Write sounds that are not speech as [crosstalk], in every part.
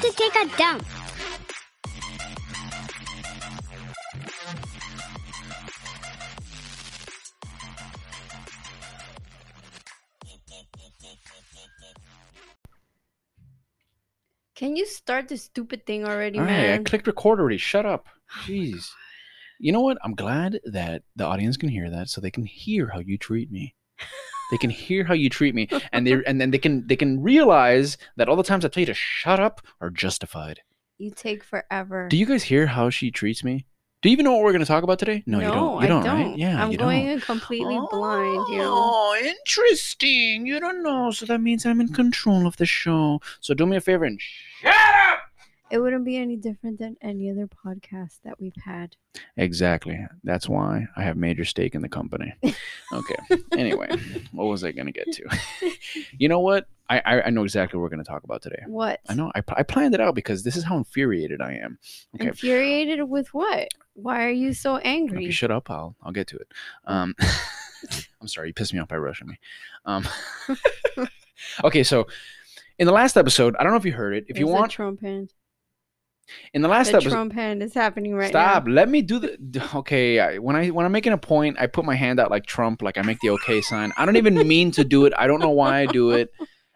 about to take a dump. Can you start this stupid thing already, All right, I man? clicked record already. Shut up. Oh Jeez. You know what? I'm glad that the audience can hear that, so they can hear how you treat me. They can hear how you treat me, [laughs] and they and then they can they can realize that all the times I tell you to shut up are justified. You take forever. Do you guys hear how she treats me? Do you even know what we're going to talk about today? No, you don't. You don't, don't. right? Yeah, I'm going don't. completely blind, you know. Oh, interesting. You don't know, so that means I'm in control of the show. So do me a favor and shut up. It wouldn't be any different than any other podcast that we've had. Exactly. That's why I have major stake in the company. Okay. [laughs] anyway, what was I going to get to? you know what? I, I I know exactly what we're going to talk about today. What? I know. I, I planned it out because this is how infuriated I am. Okay. Infuriated with what? Why are you so If you angry? shut up, I'll I'll get to it. Um, [laughs] I'm sorry, you pissed me off by rushing me. Um, [laughs] okay, so in the last episode, I don't know if you heard it. If you There's a want, Trump hand. In the last the episode, Trump hand is happening right stop. now. Stop. Let me do the. Okay, I, when I when I'm making a point, I put my hand out like Trump, like I make the okay [laughs] sign. I don't even mean to do it. I don't know why I do it.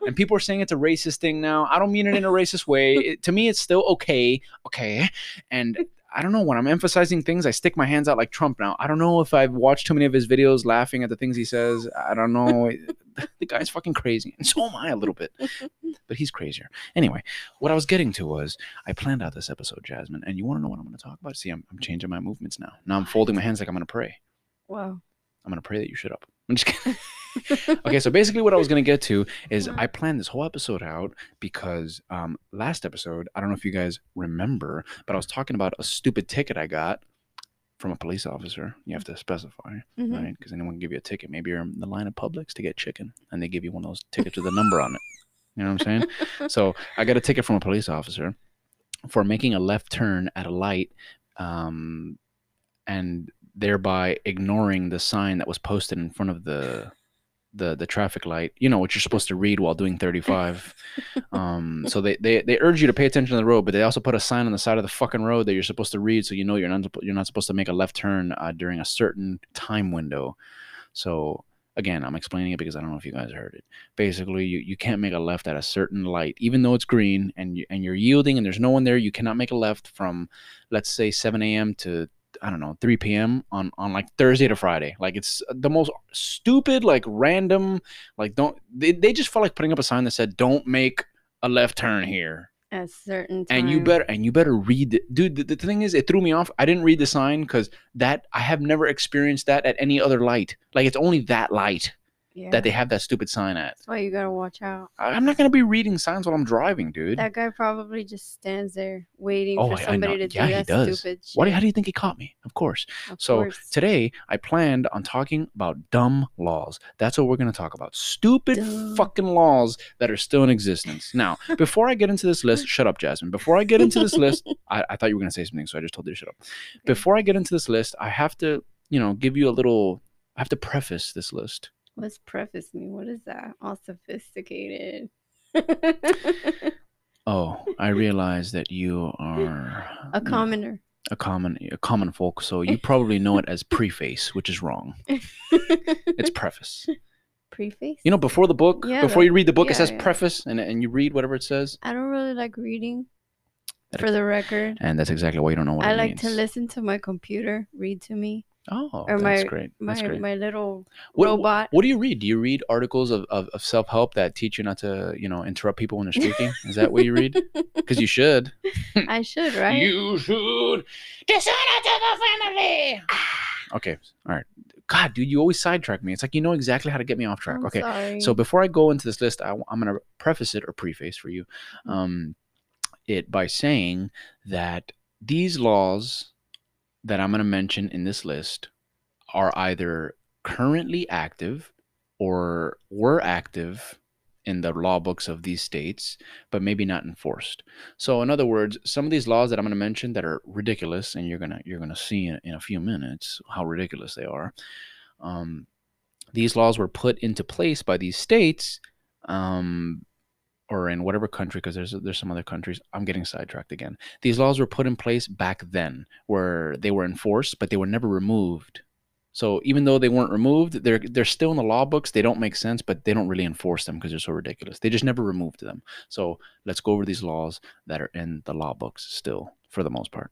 And people are saying it's a racist thing now. I don't mean it in a racist way. [laughs] It, to me, it's still okay. Okay. And I don't know. When I'm emphasizing things, I stick my hands out like Trump now. I don't know if I've watched too many of his videos laughing at the things he says. I don't know. [laughs] the guy's fucking crazy. And so am I a little bit. But he's crazier. Anyway, what I was getting to was I planned out this episode, Jasmine. And you want to know what I'm going to talk about? See, I'm, I'm changing my movements now. Now I'm folding my hands like I'm going to pray. Wow. I'm gonna pray that you shut up. [laughs] I'm just kidding. okay, so basically, what I was gonna get to is I planned this whole episode out because um, last episode, I don't know if you guys remember, but I was talking about a stupid ticket I got from a police officer. You have to specify, Mhm. right? Because anyone can give you a ticket. Maybe you're in the line of Publix to get chicken, and they give you one of those tickets with a number on it. You know what I'm saying? [laughs] so I got a ticket from a police officer for making a left turn at a light um, and thereby ignoring the sign that was posted in front of the the the traffic light you know what you're supposed to read while doing 35 [laughs] um so they, they they urge you to pay attention to the road but they also put a sign on the side of the fucking road that you're supposed to read so you know you're not you're not supposed to make a left turn uh, during a certain time window. So again i'm explaining it because i don't know if you guys heard it. Basically you, you can't make a left at a certain light even though it's green and you, and you're yielding and there's no one there you cannot make a left from let's say 7 a.m to i don't know 3 p.m on on like thursday to friday. Like it's the most stupid like random like don't they, they just felt like putting up a sign that said don't make a left turn here. At certain time. and you better and you better read the, dude the, the thing is it threw me off. I didn't read the sign because that i have never experienced that at any other light. Like it's only that light yeah. that they have that stupid sign at That's why you gotta watch out. I- i'm not gonna be reading signs while i'm driving dude That guy probably just stands there waiting Oh, for I- I somebody know. to Yeah, do he that does. stupid shit. Why, do- how do you think he caught me? Of course. Of So course. today I planned on talking about dumb laws. That's what we're to talk about. Stupid Dumb. fucking laws that are still in existence. Now, [laughs] before I get into this list, shut up, Jasmine. Before I get into this list, [laughs] I, I thought you were to say something, so I just told you to shut up. Before I get into this list, I have to, you know, give you a little. I have to preface this list. What's preface me? What is that? All sophisticated. [laughs] Oh, I [laughs] realize that you are A commoner. a common a common folk, so you probably know it as [laughs] preface, which is wrong. It's preface. Preface? You know, before the book, Yeah, before you read the book, it says yeah. preface, and, and you read whatever it says. I don't really like reading. For the record, And that's exactly why you don't know what I like means. to listen to my computer read to me. Oh, or that's my- great. My That's great. my little What, robot. what do you read? Do you read articles of, of, of self help that teach you not to, you know, interrupt people when they're speaking? Is that what you read? [laughs] Because you should. I should, [laughs] right? You should listen to the family. okay. All right. God, dude, you always sidetrack me. It's like you know exactly how to get me off track. I'm okay. sorry. So before I go into this list, I, am going to preface it or preface for you um, it by saying that these laws that I'm going to mention in this list are either currently active or were active in the law books of these states, but maybe not enforced. So, in other words, some of these laws that I'm going to mention that are ridiculous, and you're gonna you're gonna see in, in a few minutes how ridiculous they are. Um, these laws were put into place by these states um, or in whatever country, because there's there's some other countries. I'm getting sidetracked again. These laws were put in place back then, where they were enforced, but they were never removed. So even though they weren't removed, they're they're still in the law books. They don't make sense, but they don't really enforce them because they're so ridiculous. They just never removed them. So let's go over these laws that are in the law books still, for the most part.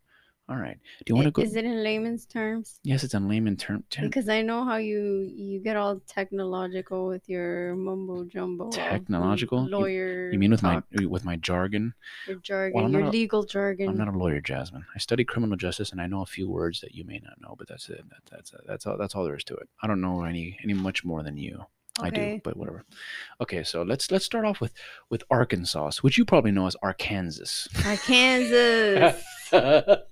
All right. Do you want to go? Is it in layman's terms? yes, it's in layman term. term Because I know how you you get all technological with your mumbo jumbo. Technological? Lawyer. you mean with talk, my with my jargon? your jargon, Well, your not a- legal jargon? I'm not a lawyer, Jasmine. I study criminal justice, and I know a few words that you may not know, but that's it. That, that's that's all. That's all there is to it. I don't know any any much more than you. I do, but whatever. Okay, so let's let's start off with with Arkansas, which you probably know as Arkansas. Arkansas. [laughs]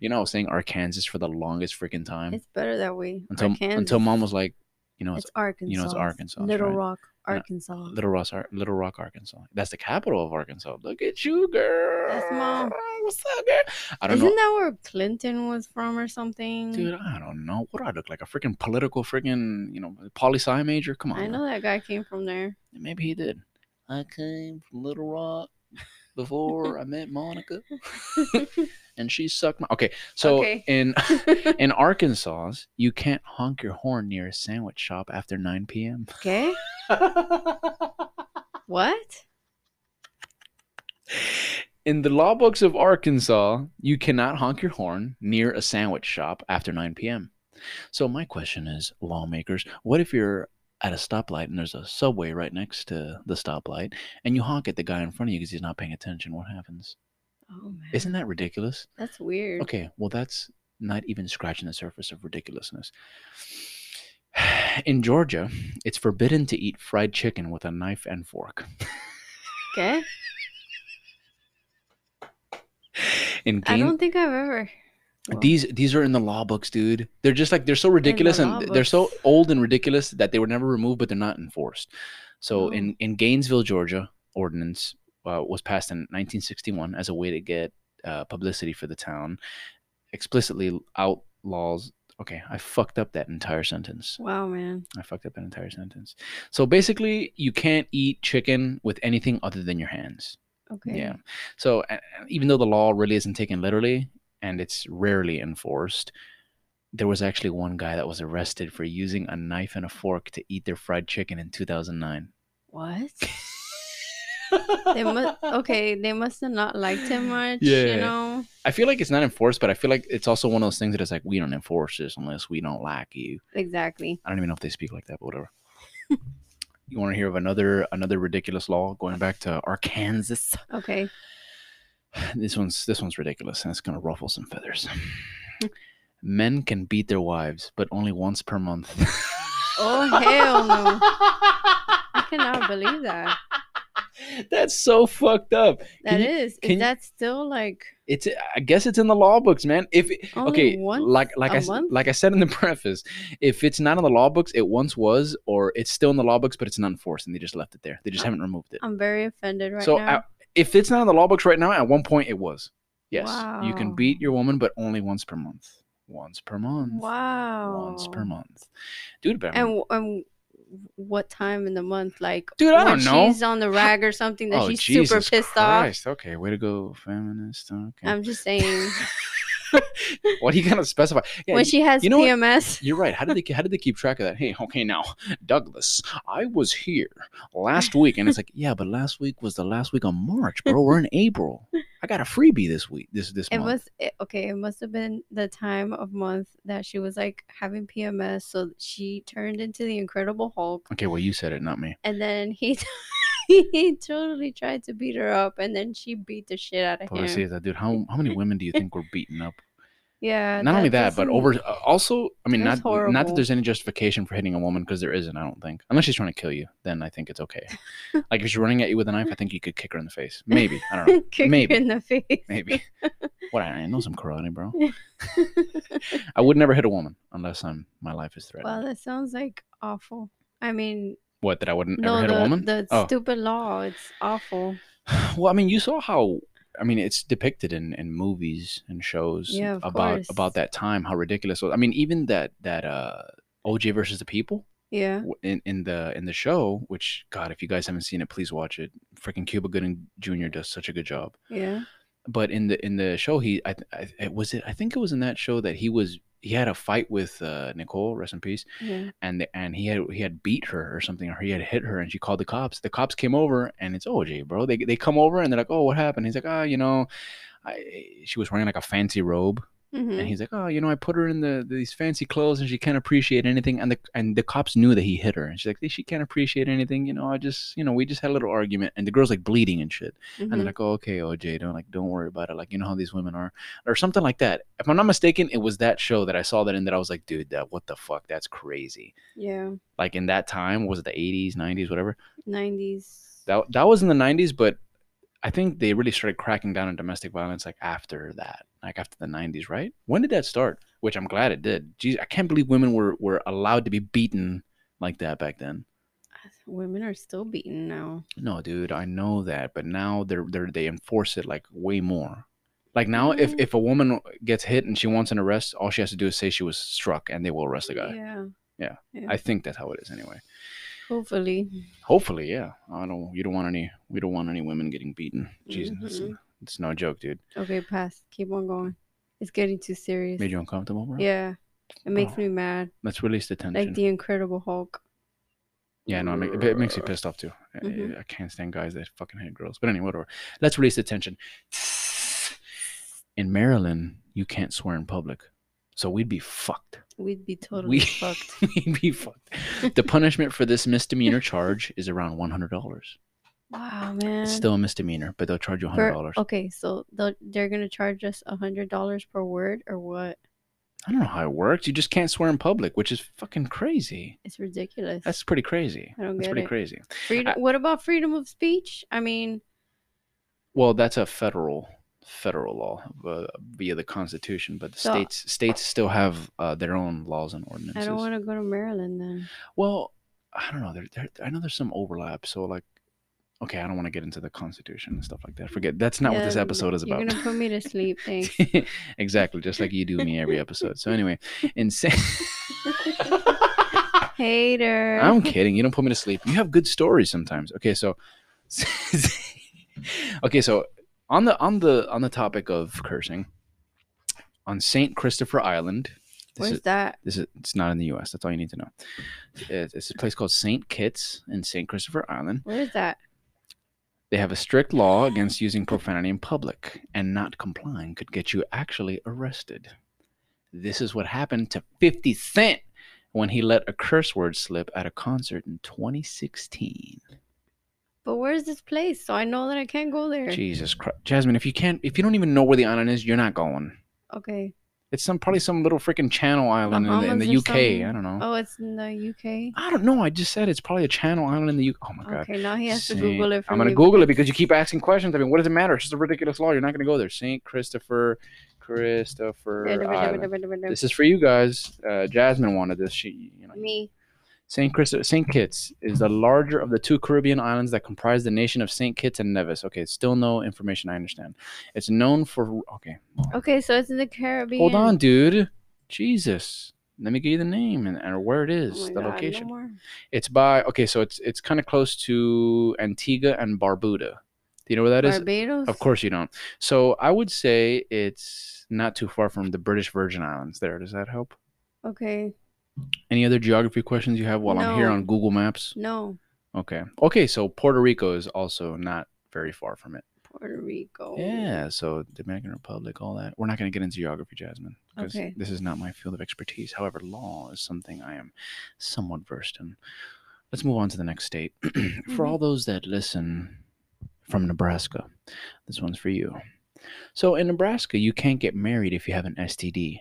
you know, I was saying Arkansas for the longest freaking time it's better that way. until Arkansas. until mom was like, you know, it's It's Arkansas. you know, it's Arkansas, Little right? Rock, Arkansas. Little Rock, Little Rock, Arkansas. That's the capital of Arkansas. Look at you, girl. That's mom. What's up, girl? I don't Isn't know. that where Clinton was from or something? Dude, I don't know. What do I look like? A freaking political freaking, you know, poli sci major? Come on. I man. know that guy came from there. Maybe he did. I came from Little Rock before I met Monica. [laughs] and she sucked my Okay, so Okay. in [laughs] in Arkansas, you can't honk your horn near a sandwich shop after 9 p.m. okay. [laughs] What? In the law books of Arkansas, you cannot honk your horn near a sandwich shop after 9 p.m. So my question is, lawmakers, what if you're at a stoplight and there's a subway right next to the stoplight and you honk at the guy in front of you because he's not paying attention? What happens? Oh man. Isn't that ridiculous? That's weird. Okay, well that's not even scratching the surface of ridiculousness. [sighs] In Georgia, it's forbidden to eat fried chicken with a knife and fork. Okay. [laughs] In I don't think I've ever. These these are in the law books, dude. They're just like they're so ridiculous law and they're so old and ridiculous that they were never removed, but they're not enforced. So Oh. in in Gainesville, Georgia, ordinance uh, was passed in 1961 as a way to get uh, publicity for the town. Explicitly outlaws. Okay, I fucked up that entire sentence. Wow, man. I fucked up that entire sentence. So basically, you can't eat chicken with anything other than your hands. Okay. Yeah. So uh, even though the law really isn't taken literally and it's rarely enforced, there was actually one guy that was arrested for using a knife and a fork to eat their fried chicken in 2009. What? [laughs] they must. Okay, they must have not liked him much. Yeah. You know. I feel like it's not enforced, but I feel like it's also one of those things that it's like we don't enforce this unless we don't like you. Exactly. I don't even know if they speak like that, but whatever. [laughs] you want to hear of another another ridiculous law going back to Arkansas? Okay. [sighs] This one's this one's ridiculous and it's gonna ruffle some feathers. Men can beat their wives, but only once per month. [laughs] Oh hell no! I cannot believe that. [laughs] That's so fucked up. That Can you- is. can Is you- that still like? It's I guess it's in the law books, man. If Only okay, once like like I month? like I said in the [laughs] preface, if it's not in the law books, it once was, or it's still in the law books, but it's not enforced, and they just left it there. They just haven't removed it. I'm very offended right so now. uh, if it's not in the law books right now, at one point it was. Yes, you can beat your woman, but only once per month. Once per month. wow. Once per month, dude. But And and what time in the month? Like, Dude, I when don't know. She's on the rag or something that oh she's Jesus super pissed off. Christ. Okay, way to go, feminist. Okay. I'm just saying [laughs] [laughs] what are you gonna specify? Yeah, when she has you know what? PMS. You're right. How did they how did they keep track of that? Hey, okay, now Douglas, I was here last week, and it's like, yeah, but last week was the last week of March, bro. We're in April. [laughs] I got a freebie this week. This this It month. was it, okay. It must have been the time of month that she was like having PMS, so she turned into the Incredible Hulk, Okay, well, you said it, not me. and then he [laughs] he totally tried to beat her up, and then she beat the shit out of him. Pobrecita, dude. How how many women do you think were beaten up? Yeah. Not only that, but over uh, also, I mean, not That's not that there's any justification for hitting a woman because there isn't. I don't think, unless she's trying to kill you, then I think it's okay. [laughs] like if she's running at you with a knife, I think you could kick her in the face. [laughs] Maybe I don't know. [laughs] kick maybe. her in the face. Maybe. what I, I know some karate, bro. I would never hit a woman unless I'm my life is threatened. well, that sounds like awful. I mean, what that I wouldn't no, ever hit the, a woman? the Oh. stupid law. It's awful. [sighs] well, I mean, you saw how I mean, it's depicted in, in movies and shows Yeah, about course. about that time how ridiculous it was. I mean, even that that uh OJ versus the People. Yeah. in in the in the show. Which God, if you guys haven't seen it, please watch it. Freaking Cuba Gooding Jr. does such a good job. Yeah. But in the in the show, he I, I was it. I think it was in that show that he was he had a fight with uh, Nicole, rest in peace, Yeah. and the, and he had he had beat her or something, or he had hit her, and she called the cops. The cops came over, and it's OJ, bro. They they come over and they're like, "Oh, what happened?" He's like, "Ah, you know, I she was wearing like a fancy robe, hmm and he's like, "Oh, you know, I put her in the these fancy clothes, and she can't appreciate anything." And the and the cops knew that he hit her, and she's like, "She can't appreciate anything, you know. I just, you know, we just had a little argument." And the girl's like bleeding and shit, and they're like, "Oh, okay, OJ, don't like, don't worry about it. Like, you know how these women are, or something like that." If I'm not mistaken, it was that show that I saw that in that I was like, "Dude, that what the fuck? That's crazy." yeah. Like in that time, was it the 80s, 90s, whatever? Nineties. That that was in the 90s, but I think they really started cracking down on domestic violence like after that, like after the 90s, right? When did that start? Which I'm glad it did. Jeez, I can't believe women were were allowed to be beaten like that back then. Women are still beaten now. No, dude, I know that, but now they're they are they enforce it like way more. Like now, if Mm. if a woman gets hit and she wants an arrest, all she has to do is say she was struck, and they will arrest the guy. Yeah. Yeah. Yeah. I think that's how it is anyway. Hopefully. Hopefully, yeah. I don't. You don't want any. We don't want any women getting beaten. Jesus, it's, Mhm. it's no joke, dude. Okay, pass. Keep on going. It's getting too serious. Made you uncomfortable, bro? Yeah. It makes Oh. me mad. Let's release the tension. Like the Incredible Hulk. yeah, no, it, make, it makes me pissed off too. I- Mhm. I, can't stand guys that fucking hate girls. But anyway, whatever. Let's release the tension. In Maryland, you can't swear in public, so we'd be fucked. We'd be totally We fucked. [laughs] we'd be fucked. The punishment for this misdemeanor [laughs] charge is around one hundred dollars. Wow, man. It's still a misdemeanor, but they'll charge you hundred dollars. okay, so they're gonna charge us a hundred dollars per word or what? I don't know how it works. You just can't swear in public, which is fucking crazy. It's ridiculous. That's pretty crazy. I don't That's get pretty it. crazy. freedom. I- what about freedom of speech? I mean, Well, that's a federal federal law uh, via the Constitution, but the So- states states still have uh, their own laws and ordinances. I don't want to go to Maryland then. Well, I don't know. There, there, I know there's some overlap. So, like, okay, I don't want to get into the Constitution and stuff like that. Forget that's not what this episode is about. You're gonna put me to sleep. [laughs] Thanks. exactly, just like you do me every episode. So anyway, [laughs] insane. [laughs] Hater. I'm kidding. You don't put me to sleep. You have good stories sometimes. Okay, so okay, so on the on the on the topic of cursing, on Saint Christopher Island, this Where's is, that? this is it's not in the U.S. That's all you need to know. It's, it's a place called Saint Kitts in Saint Christopher Island. Where is that? They have a strict law against using profanity in public, and not complying could get you actually arrested. This is what happened to 50 Cent when he let a curse word slip at a concert in 2016. But where's this place? So I know that I can't go there. Jesus Christ, Jasmine! If you can't, if you don't even know where the island is, you're not going. Okay. It's some probably some little freaking Channel Island in the, in the UK. something? I don't know. Oh, it's in the UK. I don't know. I just said it's probably a Channel Island in the UK. Oh my god. Okay, now he has to Google it. For I'm gonna me Google it because you keep asking questions. I mean, what does it matter? It's just a ridiculous law. You're not gonna go there. Saint Christopher, Christopher. Island. This is for you guys. Uh, Jasmine wanted this. She, you know, me. Saint Kitts is the larger of the two Caribbean islands that comprise the nation of Saint Kitts and Nevis. Okay, still no information. I understand. It's known for. Okay, Okay, so it's in the Caribbean. hold on, dude. Jesus. Let me give you the name and, and where it is, Oh the God, location. more. It's by okay, so it's it's kind of close to Antigua and Barbuda. Do you know where that is? Barbados. Of course you don't. So I would say it's not too far from the British Virgin Islands. There, does that help? Okay. Any other geography questions you have while I'm here on Google Maps? No. Okay. Okay, so Puerto Rico is also not very far from it. Puerto Rico. Yeah, so Dominican Republic, all that. We're not going to get into geography, Jasmine, because Okay. this is not my field of expertise. However, law is something I am somewhat versed in. Let's move on to the next state. [clears throat] for all mm-hmm. those that listen from Nebraska, this one's for you. So in Nebraska, you can't get married if you have an STD.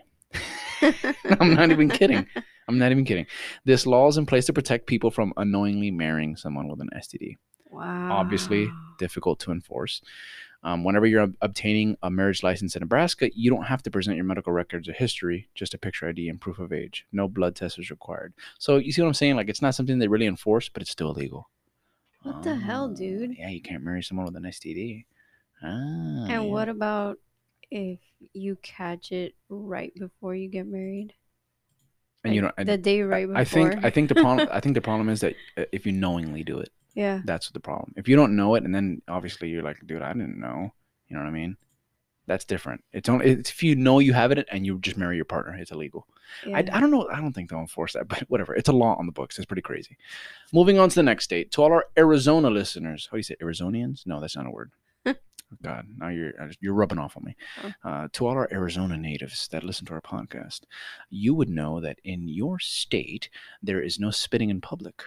[laughs] I'm not even kidding. [laughs] I'm not even kidding. This law is in place to protect people from unknowingly marrying someone with an STD Wow. obviously difficult to enforce. Um, whenever you're ob- obtaining a marriage license in Nebraska, you don't have to present your medical records or history, just a picture ID and proof of age. No blood test is required. So you see what I'm saying? Like it's not something they really enforce, but it's still illegal. What the hell, Ah, dude? Yeah, you can't marry someone with an STD. Ah, And yeah. what about if you catch it right before you get married? And you know, and the day right before. I think I think the problem [laughs] I think the problem is that uh, if you knowingly do it, yeah. that's the problem. If you don't know it, and then obviously you're like, dude, I didn't know. You know what I mean? That's different. It's only it's if you know you have it and you just marry your partner, it's illegal. yeah. I, I don't know. I don't think they'll enforce that, [laughs] but whatever. It's a law on the books. It's pretty crazy. Moving on to the next state. To all our Arizona listeners, how do you say Arizonians? No, that's not a word. God, now you're uh, you're rubbing off on me. Oh. Uh, to all our Arizona natives that listen to our podcast, you would know that in your state there is no spitting in public.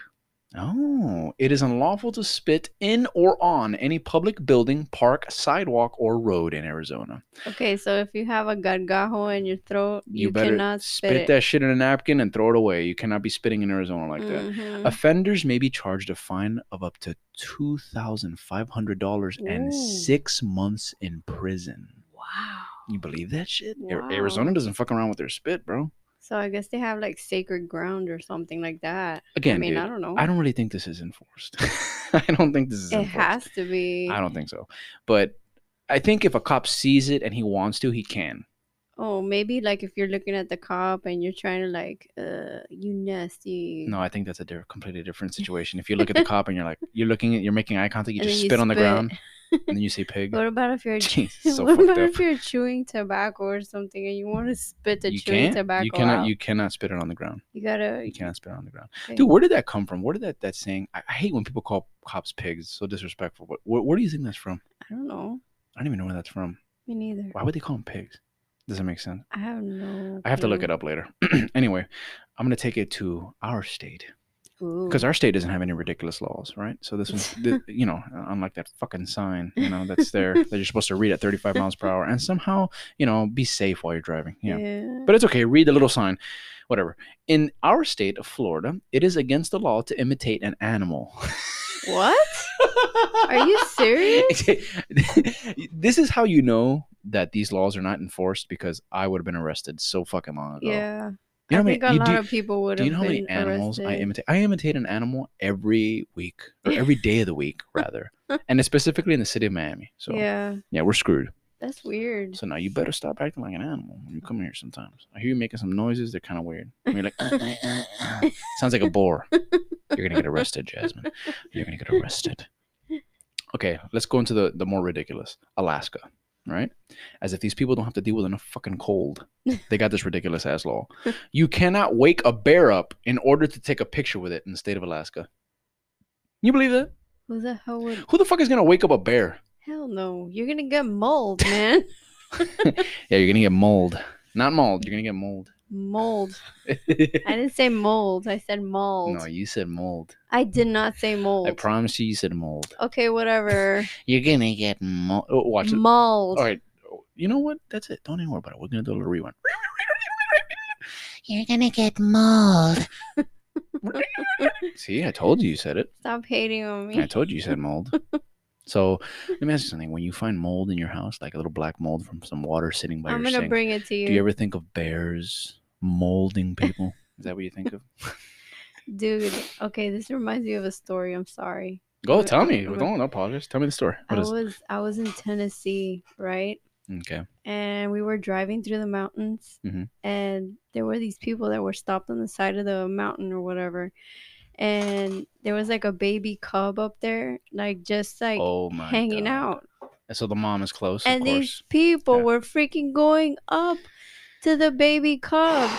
Oh, it is unlawful to spit in or on any public building, park, sidewalk, or road in Arizona. Okay, so if you have a gargajo in your throat, You, you, better cannot spit, spit, it. that shit in a napkin and throw it away. You cannot be spitting in Arizona like that. Mhm. Offenders may be charged a fine of up to two thousand five hundred dollars and six months in prison. Wow. You believe that shit? A- Wow. Arizona doesn't fuck around with their spit, bro. So I guess they have like sacred ground or something like that. Again, I mean, dude, I don't know. I don't really think this is enforced. [laughs] I don't think this is it enforced. has to be. I don't think so. But I think if a cop sees it and he wants to, he can. Oh, maybe like if you're looking at the cop and you're trying to like, uh, you nasty. No, I think that's a diff- completely different [laughs] situation. If you look at the cop and you're like, you're looking at, you're making eye contact, you And just then spit you on the spit. ground, and then you say [laughs] pig. What about if you're [laughs] Jeez, so what fucked about up. if you're chewing tobacco or something and you want to spit the you chewing can't. tobacco You cannot. out? You cannot spit it on the ground. You gotta. You cannot spit it on the ground. Dude, where did that come from? Where did that that saying? I, I hate when people call cops pigs. So disrespectful. But where, where do you think that's from? I don't know. I don't even know where that's from. Me neither. Why would they call them pigs? Does that make sense? I have no. I have to look it up later. [clears throat] anyway, I'm gonna take it to our state because our state doesn't have any ridiculous laws, right? So this one's, th- [laughs] you know, unlike that fucking sign, you know, that's there that you're supposed to read at 35 miles per hour and somehow, you know, be safe while you're driving. Yeah. yeah. But it's okay. Read the little sign, whatever. In our state of Florida, it is against the law to imitate an animal. what? Are you [laughs] serious? [laughs] this is how you know that these laws are not enforced because I would have been arrested so fucking long ago. Yeah. You know I how many- think a lot do- of people would Do you know how many animals I imitate? I imitate an animal every week or every [laughs] day of the week, rather, [laughs] and it's specifically in the city of Miami. So yeah, Yeah, we're screwed. that's weird. So now you better stop acting like an animal when you come here. Sometimes I hear you making some noises; they're kind of weird. And [laughs] you're like, "Uh, uh, uh, uh." sounds like a boar. You're gonna get arrested, Jasmine. You're gonna get arrested. Okay, let's go into the the more ridiculous. Alaska, right? As if these people don't have to deal with enough fucking cold. [laughs] They got this ridiculous ass law. You cannot wake a bear up in order to take a picture with it in the state of Alaska. You believe that? Who the hell would? Who the fuck is gonna wake up a bear? Hell no! You're gonna get mold, man. [laughs] Yeah, you're gonna get mold. Not mold. You're gonna get mold. Mold. I [laughs] didn't say mold. I said mold. no, you said mold. I did not say mold. I promise you, you said mold. okay, whatever. [laughs] You're gonna get mold. Oh, watch it. mold. All right. You know what? That's it. Don't even worry about it. We're gonna do a little rewind. [laughs] You're gonna get mold. See, I told you you said it. Stop hating on me. I told you you said mold. So let me ask you something. When you find mold in your house, like a little black mold from some water sitting by I'm your gonna sink, bring it to you, do you ever think of bears molding people? Is that what you think of? [laughs] dude. Okay, this reminds me of a story. I'm sorry. Go tell me. [laughs] Don't apologize. Tell me the story. I What is? was I was in Tennessee, right? Okay. and we were driving through the mountains Mhm. and there were these people that were stopped on the side of the mountain or whatever and there was like a baby cub up there like just like oh my. hanging God. out And so the mom is close. and these people Yeah. were freaking going up to the baby cub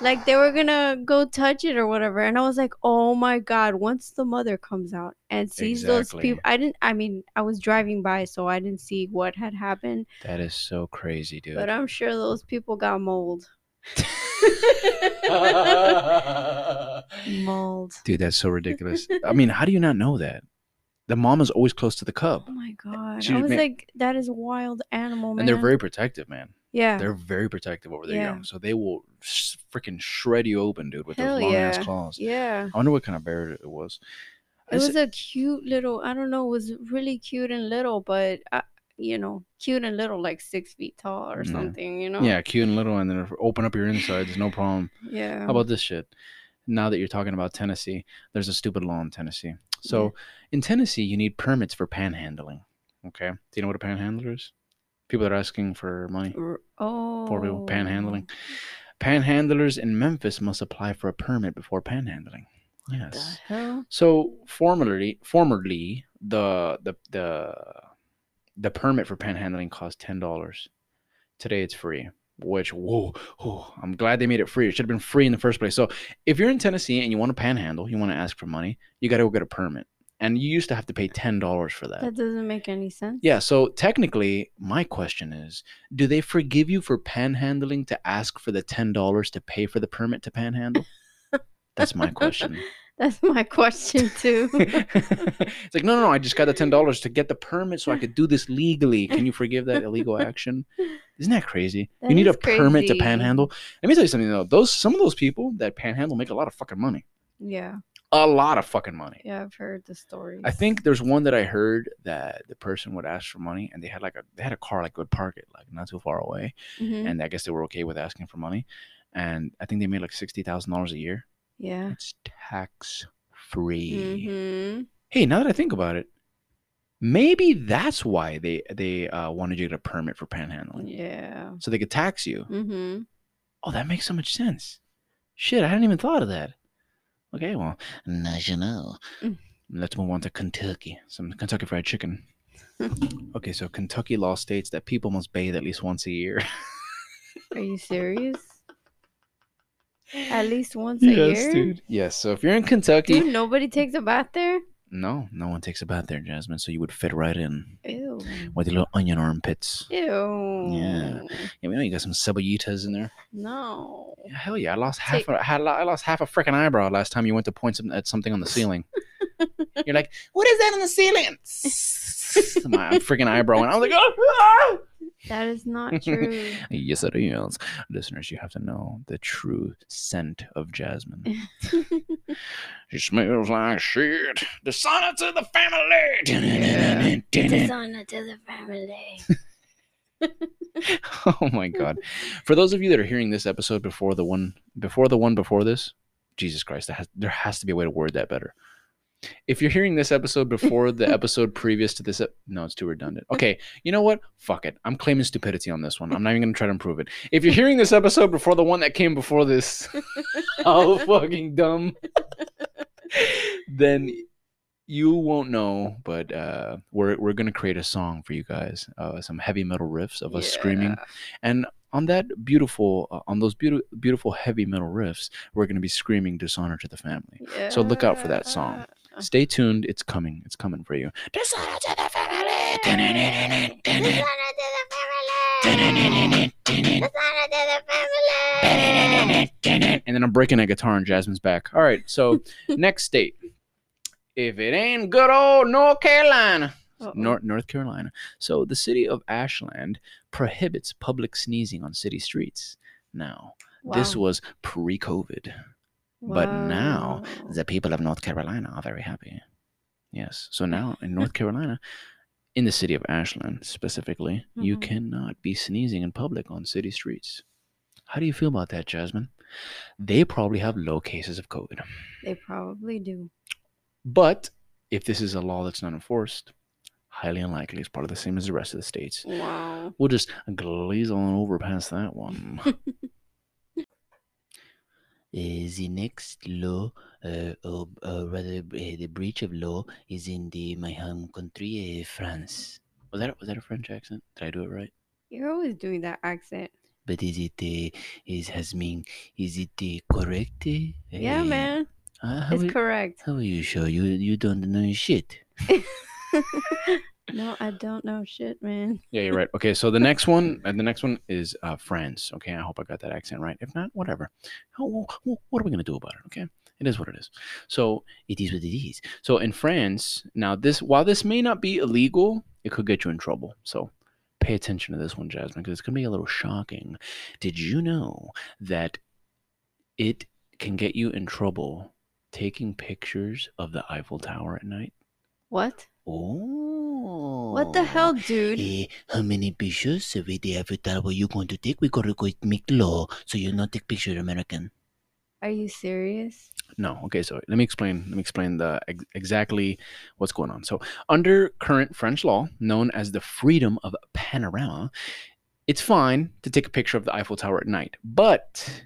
like they were gonna go touch it or whatever and i was like oh my god once the mother comes out and sees those people i didn't i mean i was driving by so i didn't see what had happened That is so crazy, dude. but i'm sure those people got mold [laughs] [laughs] mold Dude, that's so ridiculous. I mean, how do you not know that? The mom is always close to the cub, oh my god She i was ma- like that is a wild animal man and they're very protective, man. yeah They're very protective over their Yeah. young, so they will sh- freaking shred you open, dude, with Hell those long ass yeah. claws. yeah I wonder what kind of bear it was. It I was a cute little, I don't know, it was really cute and little, but, you know, cute and little, like six feet tall or Yeah. something, you know? yeah, cute and little, and then open up your insides, no problem. [laughs] Yeah. How about this shit? Now that you're talking about Tennessee, there's a stupid law in Tennessee. So in Tennessee, you need permits for panhandling. Okay, do you know what a panhandler is? People that are asking for money. Oh. For people panhandling. Panhandlers in Memphis must apply for a permit before panhandling. Yes. The hell? So formerly, formerly the the the the permit for panhandling cost ten dollars. Today it's free. Which whoa, whoa, I'm glad they made it free. It should have been free in the first place. So if you're in Tennessee and you want to panhandle, you want to ask for money, you got to go get a permit, and you used to have to pay ten dollars for that. That doesn't make any sense. Yeah. So technically, my question is, do they forgive you for panhandling to ask for the ten dollars to pay for the permit to panhandle? [laughs] That's my question. [laughs] That's my question too. [laughs] it's like, no, no, no. I just got the ten dollars to get the permit so I could do this legally. Can you forgive that illegal action? Isn't that crazy? That you need a permit to panhandle. Let me tell you something though. Those some of those people that panhandle make a lot of fucking money. yeah, A lot of fucking money. yeah, I've heard the story. I think there's one that I heard that the person would ask for money and they had like a they had a car like would park it like not too far away Mhm. and I guess they were okay with asking for money and I think they made like sixty thousand dollars a year. Yeah. It's tax free. hmm Hey, now that I think about it, maybe that's why they they uh, wanted you to get a permit for panhandling, Yeah. so they could tax you. hmm Oh, that makes so much sense. Shit, I hadn't even thought of that. Okay, well, National. let's move on to Kentucky. Some Kentucky Fried Chicken. [laughs] okay, so Kentucky law states that people must bathe at least once a year. Are you serious? At least once a year. Yes. So if you're in Kentucky, Dude, nobody takes a bath there. no, no one takes a bath there, Jasmine. So you would fit right in Ew. with your little onion armpits. Ew. Yeah, Yeah, we know you got some cebollitas in there. No. Yeah, hell yeah! I lost half. Take- A, I lo- I lost half a freaking eyebrow last time you went to point some, at something on the ceiling. [laughs] [laughs] You're like, what is that on the ceiling? [laughs] My freaking eyebrow, and I was like, oh, [laughs] That is not true. yes, it is. Listeners, you have to know the true scent of jasmine. She smells like shit. The Dishonor to the family. the Dishonor to the family. oh my god! For those of you that are hearing this episode before the one before the one before this, Jesus Christ, that has, there has to be a way to word that better. If you're hearing this episode [laughs] before the episode previous to this, ep- no, it's too redundant. Okay, you know what? Fuck it. I'm claiming stupidity on this one. I'm not even gonna try to improve it. If you're hearing this episode before the one that came before this, how [laughs] [laughs] fucking dumb. then you won't know, but uh, we're we're gonna create a song for you guys, uh, some heavy metal riffs of us screaming, and on that beautiful, uh, on those beautiful, beautiful heavy metal riffs, we're gonna be screaming "Dishonor to the Family." Yeah. So look out for that song. Stay tuned; it's coming. It's coming for you. Dishonor to the family. Dishonor to the family. Dishonor to the family. And then I'm breaking a guitar on Jasmine's back. All right, so [laughs] next state. If it ain't good old North Carolina, North North Carolina. So the city of Ashland prohibits public sneezing on city streets. Now, this Wow. was but now the people of North Carolina are very happy. Yes. So now in [laughs] North Carolina, in the city of Ashland specifically, you Mhm. cannot be sneezing in public on city streets. How do you feel about that, Jasmine? They probably have low cases of COVID. they probably do. But if this is a law that's not enforced, highly unlikely it's part of the same as the rest of the states. Wow. We'll just glaze on over past that one. [laughs] Uh, the next law, uh, or, or rather, uh, the breach of law, is in the my home country, uh, France. was that was that a French accent? Did I do it right? You're always doing that accent. But is it uh, is has mean is it uh, correct? Yeah, uh, man. uh, It's are, correct. how are you sure you you don't know shit? [laughs] [laughs] no, I don't know shit, man. Yeah, you're right. Okay, so the next one, and the next one is uh, France. Okay, I hope I got that accent right. If not, whatever. How, what are we gonna do about it? Okay, it is what it is. So It is what it is. So in France, now this while this may not be illegal, it could get you in trouble. So pay attention to this one, Jasmine, because it's gonna be a little shocking. Did you know that it can get you in trouble taking pictures of the Eiffel Tower at night? What? Oh. What the hell, dude? Eh, how many pictures with the Eiffel Tower you going to take? We gotta go make law so you not take picture American. Are you serious? No. Okay, so let me explain. Let me explain the ex- exactly what's going on. So, under current French law, known as the freedom of panorama, it's fine to take a picture of the Eiffel Tower at night, but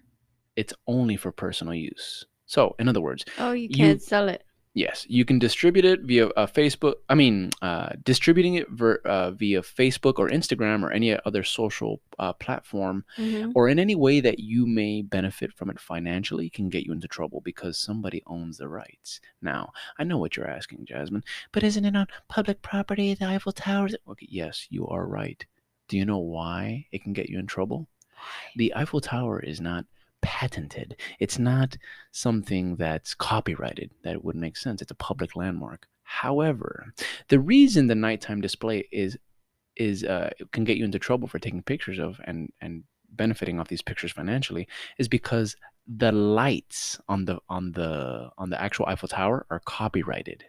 it's only for personal use. So, in other words, Oh, you You- can't sell it. Yes, you can distribute it via uh, Facebook. I mean, uh, distributing it ver- uh, via Facebook or Instagram or any other social uh, platform Mhm. or in any way that you may benefit from it financially can get you into trouble because somebody owns the rights. Now, I know what you're asking, Jasmine, but isn't it on public property, the Eiffel Tower? Okay, yes, you are right. Do you know why it can get you in trouble? The Eiffel Tower is not patented. It's not something that's copyrighted that it would make sense. It's a public landmark. However, the reason the nighttime display is is uh, can get you into trouble for taking pictures of and and benefiting off these pictures financially is because the lights on the on the on the actual Eiffel Tower are copyrighted.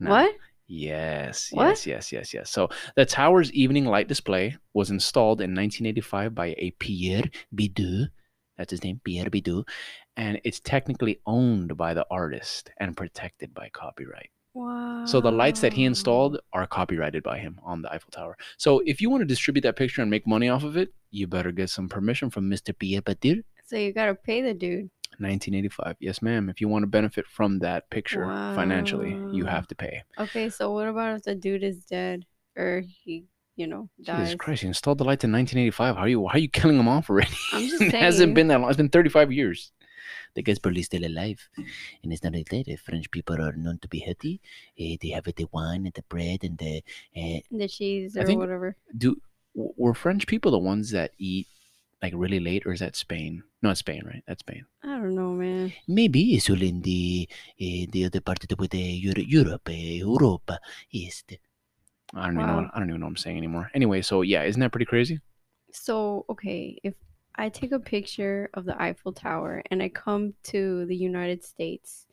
Now, What? Yes, What? yes, yes, yes, yes. So the tower's evening light display was installed in 1985 by a Pierre Bideau. That's his name, Pierre Bideau, and it's technically owned by the artist and protected by copyright. Wow. So the lights that he installed are copyrighted by him on the Eiffel Tower. So if you want to distribute that picture and make money off of it, you better get some permission from Mr. Pierre Bideau. So you gotta pay the dude. 1985. Yes, ma'am. If you want to benefit from that picture financially, you have to pay. Okay, so what about if the dude is dead or he, you know, dies? Jesus Christ, you installed the lights in 1985. How are you? Why are you [laughs] killing them off already? I'm just [laughs] it hasn't been that long. It's been 35 years. The guy's probably still alive. And it's not like that. The French people are known to be healthy. Eh, they have the wine and the bread and the. Uh, The cheese or think- whatever. Do were French people the ones that eat like really late, or is that Spain? No, it's Spain, right? That's Spain. I don't know, man. maybe it's all in the, uh, the other part of the, with the Euro- Europe, uh, Europa. Yes. I don't even know. What, I don't even know what I'm saying anymore. Anyway, so yeah, isn't that pretty crazy? So, okay, if I take a picture of the Eiffel Tower and I come to the United States,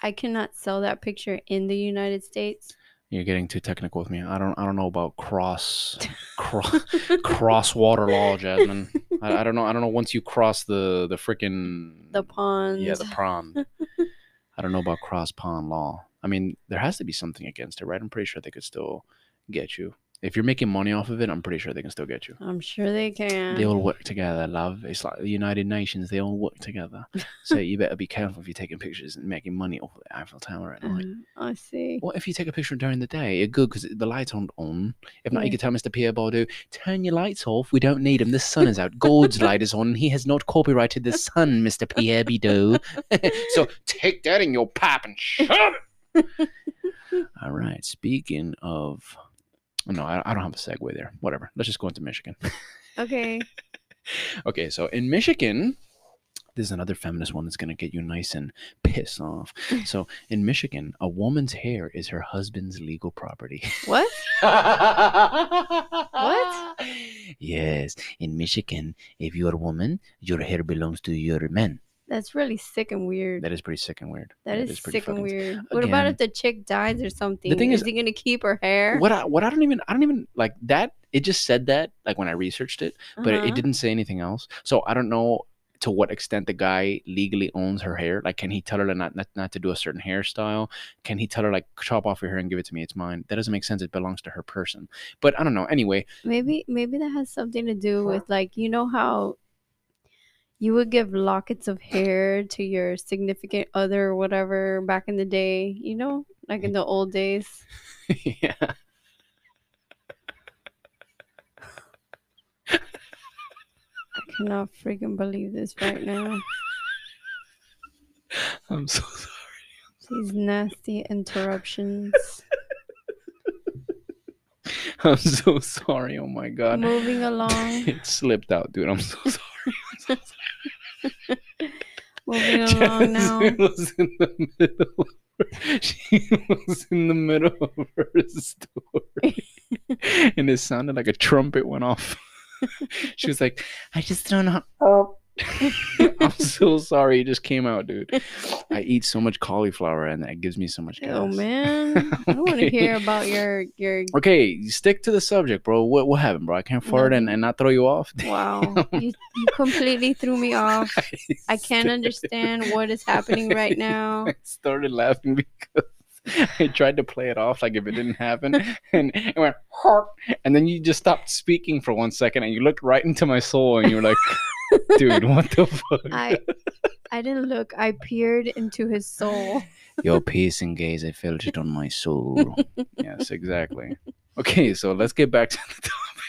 I cannot sell that picture in the United States. You're getting too technical with me. I don't. I don't know about cross, [laughs] cross, cross water law, Jasmine. I, I don't know. I don't know. Once you cross the the freaking The pond, Yeah, the pond. [laughs] I don't know about cross pond law. I mean, there has to be something against it, right? I'm pretty sure they could still get you. If you're making money off of it, I'm pretty sure they can still get you. I'm sure they can. They all work together, love. It's like the United Nations, they all work together. [laughs] So you better be careful if you're taking pictures and making money off the Eiffel Tower at night. Uh, I see. Well, if you take a picture during the day, you're good because the lights aren't on. If not, you Yeah. could tell Mr. Pierre Bordeaux, turn your lights off. We don't need them. The sun is out. God's [laughs] light is on. He has not copyrighted the sun, Mr. Pierre Bideau. so take that in your pipe and shut it. [laughs] All right. Speaking of. No, I, I don't have a segue there. Whatever. Let's just go into Michigan. [laughs] Okay. Okay, so in Michigan, this is another feminist one that's going to get you nice and pissed off. [laughs] So in Michigan, a woman's hair is her husband's legal property. [laughs] What? what? Yes. In Michigan, if you're a woman, your hair belongs to your man. That's really sick and weird. That is pretty sick and weird. that is, pretty sick and fucking- weird. What about Again- if the chick dies or something? The thing is, is- he gonna keep her hair? What I what I don't even I don't even like that. It just said that like when I researched it, but it, Uh-huh. it didn't say anything else. So I don't know to what extent the guy legally owns her hair. Like, can he tell her to not, not not to do a certain hairstyle? Can he tell her like chop off your hair and give it to me? It's mine. That doesn't make sense. It belongs to her person. But I don't know. Anyway, Maybe maybe that has something to do with like you know how you would give lockets of hair to your significant other or whatever back in the day, you know, like in the old days. yeah. I cannot freaking believe this right now. [laughs] I'm so sorry. These nasty interruptions. [laughs] I'm so sorry. Oh my god. Moving along. [laughs] it slipped out, dude. I'm so sorry. I'm so sorry. Moving [laughs] along now. Jasmine [laughs] was in the middle. [laughs] She was in the middle of her story, and it sounded like a trumpet went off. She was like, "I just don't know." Oh. [laughs] I'm so sorry. It just came out, dude. I eat so much cauliflower, and that gives me so much oh, gas. Oh man. [laughs] I want to hear about your your Okay, stick to the subject, bro. What what happened, bro? I can't fart and, and not throw you off. [laughs] wow. You, you completely threw me off. I can't understand what is happening right now. I started laughing because I tried to play it off like if it didn't happen, and it went, and then you just stopped speaking for one second, and you looked right into my soul, and you were like, "Dude, what the fuck?" I I didn't look. I peered into his soul. Your piercing gaze, I felt it on my soul. [laughs] yes, exactly. Okay, so let's get back to the topic.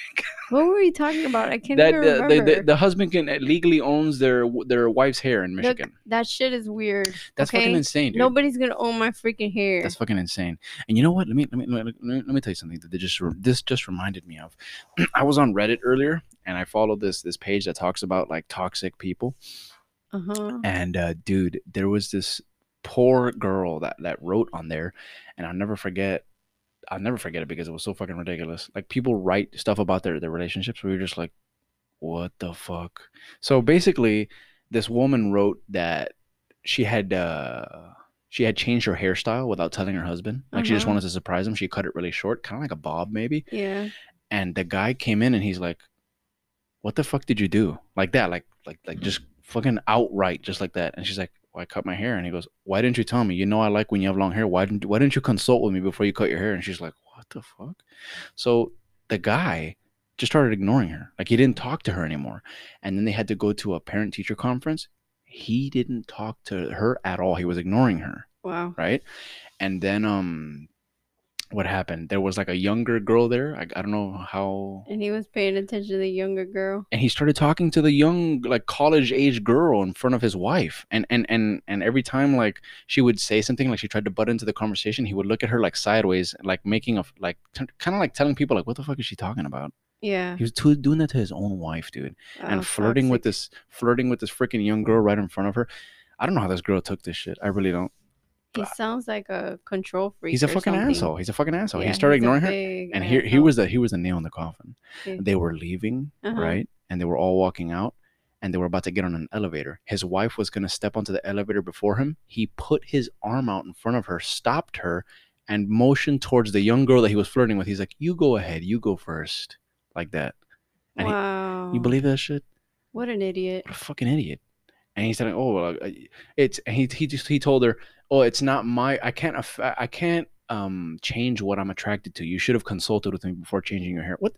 What were we talking about? I can't that even the, remember. the, the, the husband can uh, legally owns their their wife's hair in Look, Michigan. that shit is weird. That's okay? fucking insane, dude. Nobody's gonna own my freaking hair. That's fucking insane. And you know what? Let me let me let me, let me tell you something that they just this just reminded me of. [clears throat] I was on Reddit earlier and I followed this this page that talks about like toxic people. Uh huh. And uh, dude, there was this poor girl that that wrote on there, and I'll never forget. I'll never forget it because it was so fucking ridiculous. Like people write stuff about their their relationships where you're just like, what the fuck? So basically, this woman wrote that she had uh she had changed her hairstyle without telling her husband. Like she just Uh-huh. wanted to surprise him. She cut it really short, kind of like a bob maybe. Yeah. And the guy came in and he's like, "What the fuck did you do?" Like that, like like like just fucking outright, just like that. And she's like, well, "I cut my hair." And he goes, "Why didn't you tell me? You know I like when you have long hair. Why didn't Why didn't you consult with me before you cut your hair?" And she's like, "What the fuck?" So the guy just started ignoring her. Like he didn't talk to her anymore. And then they had to go to a parent teacher conference. He didn't talk to her at all. He was ignoring her Wow. right? And then um what happened? There was like a younger girl there. I, I don't know how And he was paying attention to the younger girl. and he started talking to the young like college age girl in front of his wife and and and and every time like she would say something like she tried to butt into the conversation he would look at her like sideways like making a like t- kind of like telling people like what the fuck is she talking about Yeah. he was doing that to his own wife dude oh, and Oh, flirting with this flirting with this freaking young girl right in front of her i don't know how this girl took this shit i really don't He sounds like a control freak. he's a fucking something. asshole he's a fucking asshole Yeah, he started ignoring her and here he was the he was the nail in the coffin. Yeah. They were leaving, Uh-huh. right? And they were all walking out and they were about to get on an elevator. His wife was going to step onto the elevator before him. He put his arm out in front of her, stopped her and motioned towards the young girl that he was flirting with. He's like, "You go ahead. You go first. Like that. and he- Wow. You believe that shit? What an idiot. What a fucking idiot. And he said, "Oh, well, it's." And he he just he told her, "Oh, it's not my. I can't. I can't um change what I'm attracted to. You should have consulted with me before changing your hair. What,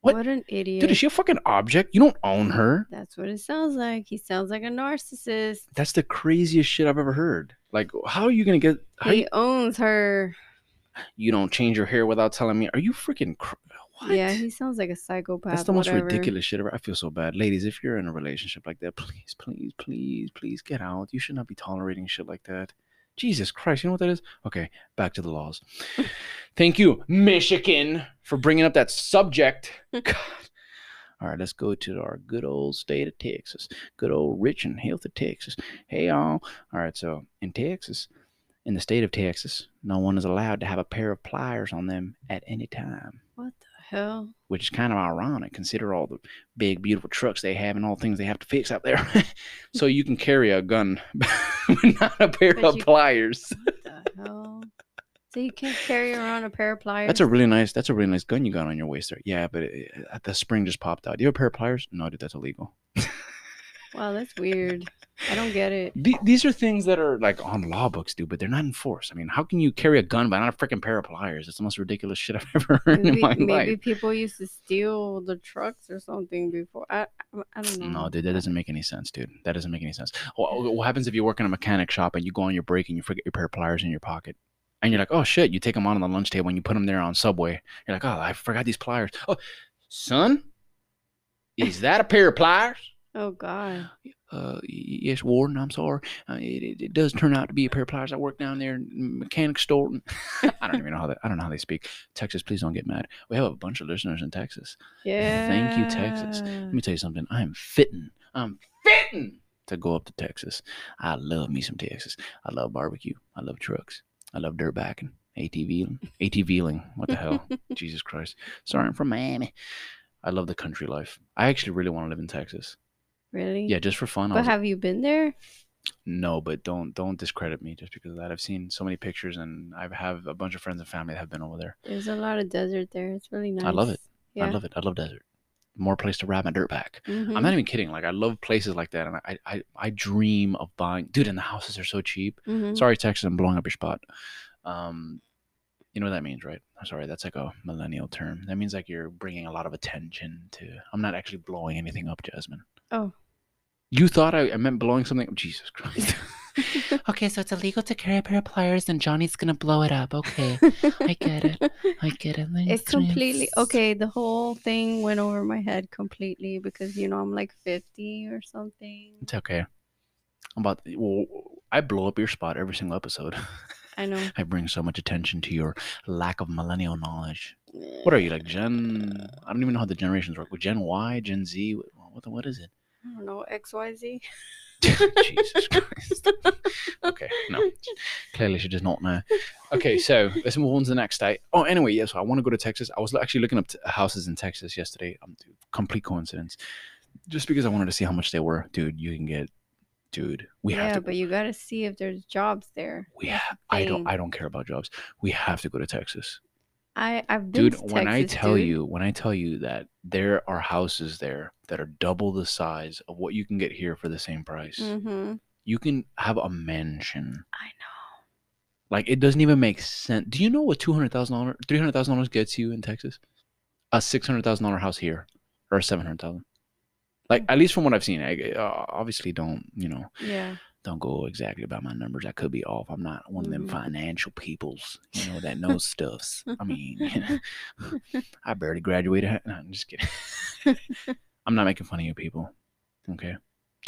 What? What, an idiot. dude? Is she a fucking object? You don't own her. That's what it sounds like. He sounds like a narcissist. That's the craziest shit I've ever heard. Like, how are you gonna get? How He you, owns her. you don't change your hair without telling me? Are you freaking? Cr- what? Yeah, he sounds like a psychopath. That's the most whatever. ridiculous shit ever. I feel so bad. Ladies, if you're in a relationship like that, please, please, please, please get out. You should not be tolerating shit like that. Jesus Christ, you know what that is? Okay, back to the laws. [laughs] Thank you, Michigan, for bringing up that subject. [laughs] God. All right, let's go to our good old state of Texas. Good old rich and healthy Texas. Hey, y'all. All right, so in Texas, in the state of Texas, no one is allowed to have a pair of pliers on them at any time What the hell? which is kind of ironic. Consider all the big, beautiful trucks they have and all the things they have to fix out there. [laughs] so you can carry a gun, [laughs] but not a pair But of you- pliers. What the hell? So you can't carry around a pair of pliers? That's a really nice. That's a really nice gun you got on your waist there. Yeah, but it, uh, the spring just popped out. Do you have a pair of pliers? No, dude, that's illegal. [laughs] Wow, that's weird. I don't get it. The- these are things that are like on law books, dude, but they're not enforced. I mean, how can you carry a gun but not a freaking pair of pliers? It's the most ridiculous shit I've [laughs] ever heard in Maybe, my maybe life. people used to steal the trucks or something before. I, I, don't know. No, dude, that doesn't make any sense, dude. That doesn't make any sense. What, what happens if you work in a mechanic shop and you go on your break and you forget your pair of pliers in your pocket? And you're like, oh shit, you take them on on the lunch table and you put them there on Subway. You're like, oh, I forgot these pliers. Oh, son, is that a pair of pliers? Oh God. Uh, yes, Warden, I'm sorry. Uh, it, it, it does turn out to be a pair of pliers. I work down there in mechanic store. And [laughs] I don't even know how they, I don't know how they speak. Texas, please don't get mad. We have a bunch of listeners in Texas. Yeah. Thank you, Texas. Let me tell you something. I am fitting. I'm fitting to go up to Texas. I love me some Texas. I love barbecue. I love trucks. I love dirt backing. ATVing. ATVing. What the hell? [laughs] Jesus Christ. Sorry, I'm from Miami. I love the country life. I actually really want to live in Texas. Really? Yeah, just for fun. But have you been there? no, but don't don't discredit me just because of that. I've seen so many pictures and I have a bunch of friends and family that have been over there. There's a lot of desert there. It's really nice. I love it. Yeah. I love it. I love desert. More place to ride my dirt back. Mhm. I'm not even kidding. Like I love places like that, and I I, I dream of buying. Dude, and the houses are so cheap. Mhm. Sorry, Texas, I'm blowing up your spot. Um, you know what that means, right? I'm sorry, that's like a millennial term. That means like you're bringing a lot of attention to. I'm not actually blowing anything up, Jasmine. Oh. You thought I, I meant blowing something up? Jesus Christ. [laughs] Okay, so it's illegal to carry a pair of pliers, and Johnny's gonna blow it up. Okay, I get it. I get it. It's completely okay. The whole thing went over my head completely because you know I'm like 50 or something. it's okay. I'm about well, I blow up your spot every single episode. I know. [laughs] I bring so much attention to your lack of millennial knowledge. What are you like, Gen? I don't even know how the generations work. With Gen Y, Gen Z, what, what, what is it? I don't know X Y Z. Jesus Christ. [laughs] Okay, no. Clearly, she does not know. Okay, so let's move on to the next state. Oh, anyway, yes, I want to go to Texas. I was actually looking up t- houses in Texas yesterday. Um, dude, complete coincidence. Just because I wanted to see how much they were, dude. You can get, dude. We have to yeah, but you got to see if there's jobs there. we have. I don't. I don't care about jobs. We have to go to Texas. I I've been dude when i tell dude. you when i tell you that there are houses there that are double the size of what you can get here for the same price Mhm. you can have a mansion I know. like it doesn't even make sense do you know what $200000 $300000 gets you in texas a $600000 house here or a 700000 like at least from what i've seen I, uh, obviously don't you know Yeah. Don't go exactly by my numbers. I could be off. I'm not one of them Mhm. financial peoples, you know, that [laughs] knows stuffs. I mean, [laughs] [laughs] I barely graduated. No, I'm just kidding. I'm not making fun of you people. Okay.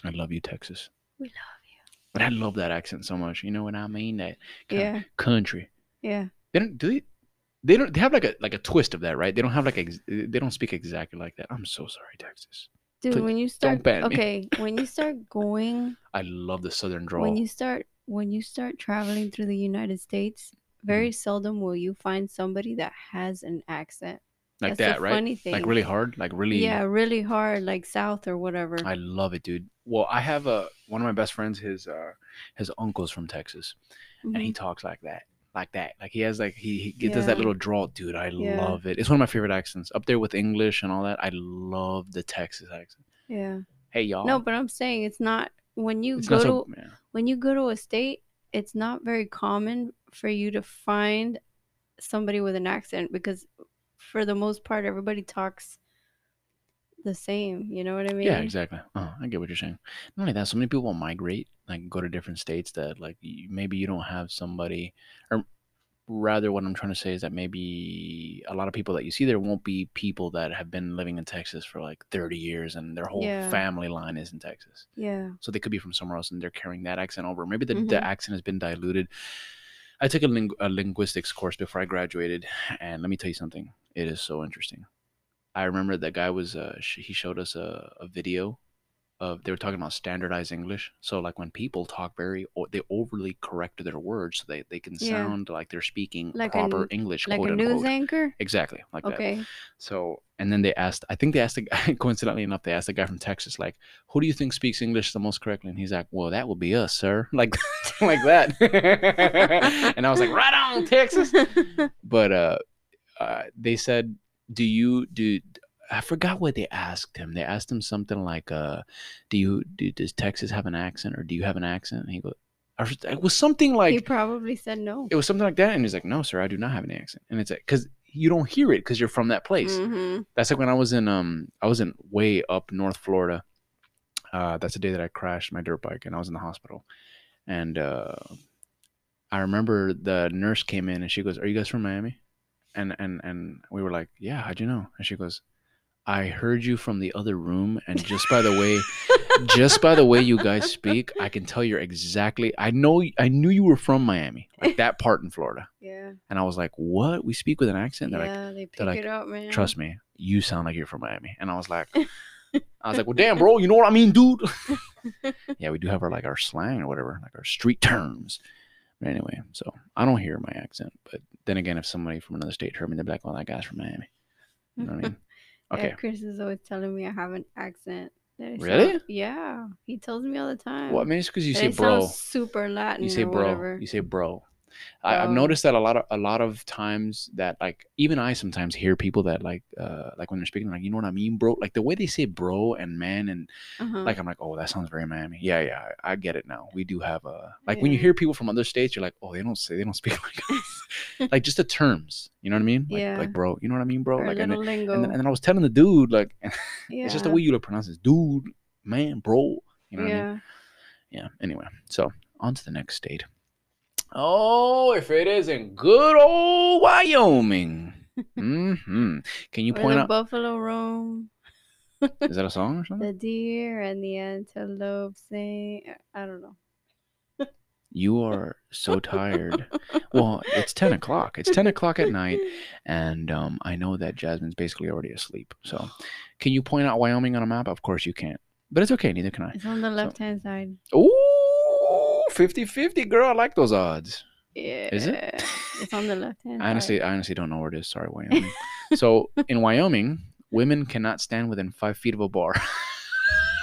I love you, Texas. We love you. But I love that accent so much. You know what I mean? That Yeah. country. Yeah. They don't do they they don't they have like a like a twist of that, right? They don't have like ex, they don't speak exactly like that. I'm so sorry, Texas. Dude, Please, when you start okay, when you start going [laughs] I love the southern drawl. when you start when you start traveling through the United States, very Mm-hmm. seldom will you find somebody that has an accent. like That's that, right? funny thing. Like really hard, like really Yeah, really hard, like South or whatever. I love it, dude. Well, I have a one of my best friends. His uh, his uncle's from Texas, and he Mhm. talks like that, like that. Like he has like he, he does that little drawl, dude. I Yeah. love it. It's one of my favorite accents, up there with English and all that. I love the Texas accent. yeah. Hey y'all. No, but I'm saying it's not when you it's go not to yeah. when you go to a state, it's not very common for you to find somebody with an accent because for the most part everybody talks the same, you know what I mean? Yeah, exactly. Oh, I get what you're saying. Not only that, so many people will migrate, like go to different states that like you, maybe you don't have somebody, or rather, what I'm trying to say is that maybe a lot of people that you see there won't be people that have been living in Texas for like 30 years and their whole Yeah. family line is in Texas. Yeah. So they could be from somewhere else and they're carrying that accent over. Maybe the, Mhm. the accent has been diluted. I took a, ling- a linguistics course before I graduated, and let me tell you something. It is so interesting. I remember that guy was uh, sh- he showed us a, a video of they were talking about standardized English. So like when people talk very o- they overly correct their words so they, they can Yeah. sound like they're speaking Like proper an- English, Like quote a news anchor? Exactly like that. Okay. So, and then they asked, I think they asked the guy, [laughs] coincidentally enough, they asked the guy from Texas, like, who do you think speaks English the most correctly? And he's like, well, that would be us, sir. [laughs] Like, [laughs] like that. and I was like, right on, Texas. But uh, uh, they said, do you, do, I forgot what they asked him. They asked him something like, uh, do you, do, does Texas have an accent or do you have an accent? And he goes, it was something like, he probably said no. it was something like that. And he's like, no, sir, I do not have an accent. And it's like, cause you don't hear it because you're from that place. Mhm. That's like when I was in um I was in way up North Florida. Uh that's the day that I crashed my dirt bike and I was in the hospital. And uh I remember the nurse came in and she goes, "Are you guys from Miami?" And and and we were like, "Yeah, how'd you know?" And she goes, "I heard you from the other room and just by the way, just by the way you guys speak, I can tell you're exactly I know I knew you were from Miami, like that part in Florida." [laughs] Yeah. And I was like, "What? We speak with an accent?" They're like, yeah, they pick like, it up, man. trust me, you sound like you're from Miami. And I was like, [laughs] I was like, well, damn, bro, you know what I mean, dude? [laughs] yeah, we do have our like our slang or whatever, like our street terms. But anyway, so I don't hear my accent. But then again, if somebody from another state heard me, they'd be like, well, that guy's from Miami. You know what I mean? [laughs] Okay. Yeah, Chris is always telling me I have an accent. Really? sound- yeah, he tells me all the time. Well, I mean, it's because you that say bro. super Latin You say bro. You say bro. I, I've Oh. noticed that a lot of a lot of times that like even I sometimes hear people that like uh like when they're speaking like you know what I mean, bro. Like the way they say bro and man and Uh-huh. like I'm like oh that sounds very Miami. Yeah, yeah, I, I get it now. We do have a like when you hear people from other states, you're like oh they don't say they don't speak [laughs] like [laughs] us. like just the terms. You know what I mean? Like, Yeah. like bro. You know what I mean, bro? or like and, and, then, and then I was telling the dude like yeah. [laughs] it's just the way you pronounce it, dude, man, bro. You know what I mean? yeah. yeah anyway so on to the next state oh if it isn't good old wyoming. [laughs] Hmm can you Where point out buffalo roam, is that a song or [laughs] something? The deer and the antelope sing. I don't know. you are so tired. Well it's 10 o'clock. It's 10 o'clock at night and um, i know that jasmine's basically already asleep so can you point out wyoming on a map? Of course you can't but it's okay neither can i. It's on the left hand side. Ooh, 50-50 girl i like those odds Yeah. Is it? It's on the left hand [laughs] I honestly, I honestly don't know where it is. Sorry, Wyoming. so in Wyoming, women cannot stand within five feet of a bar. [laughs]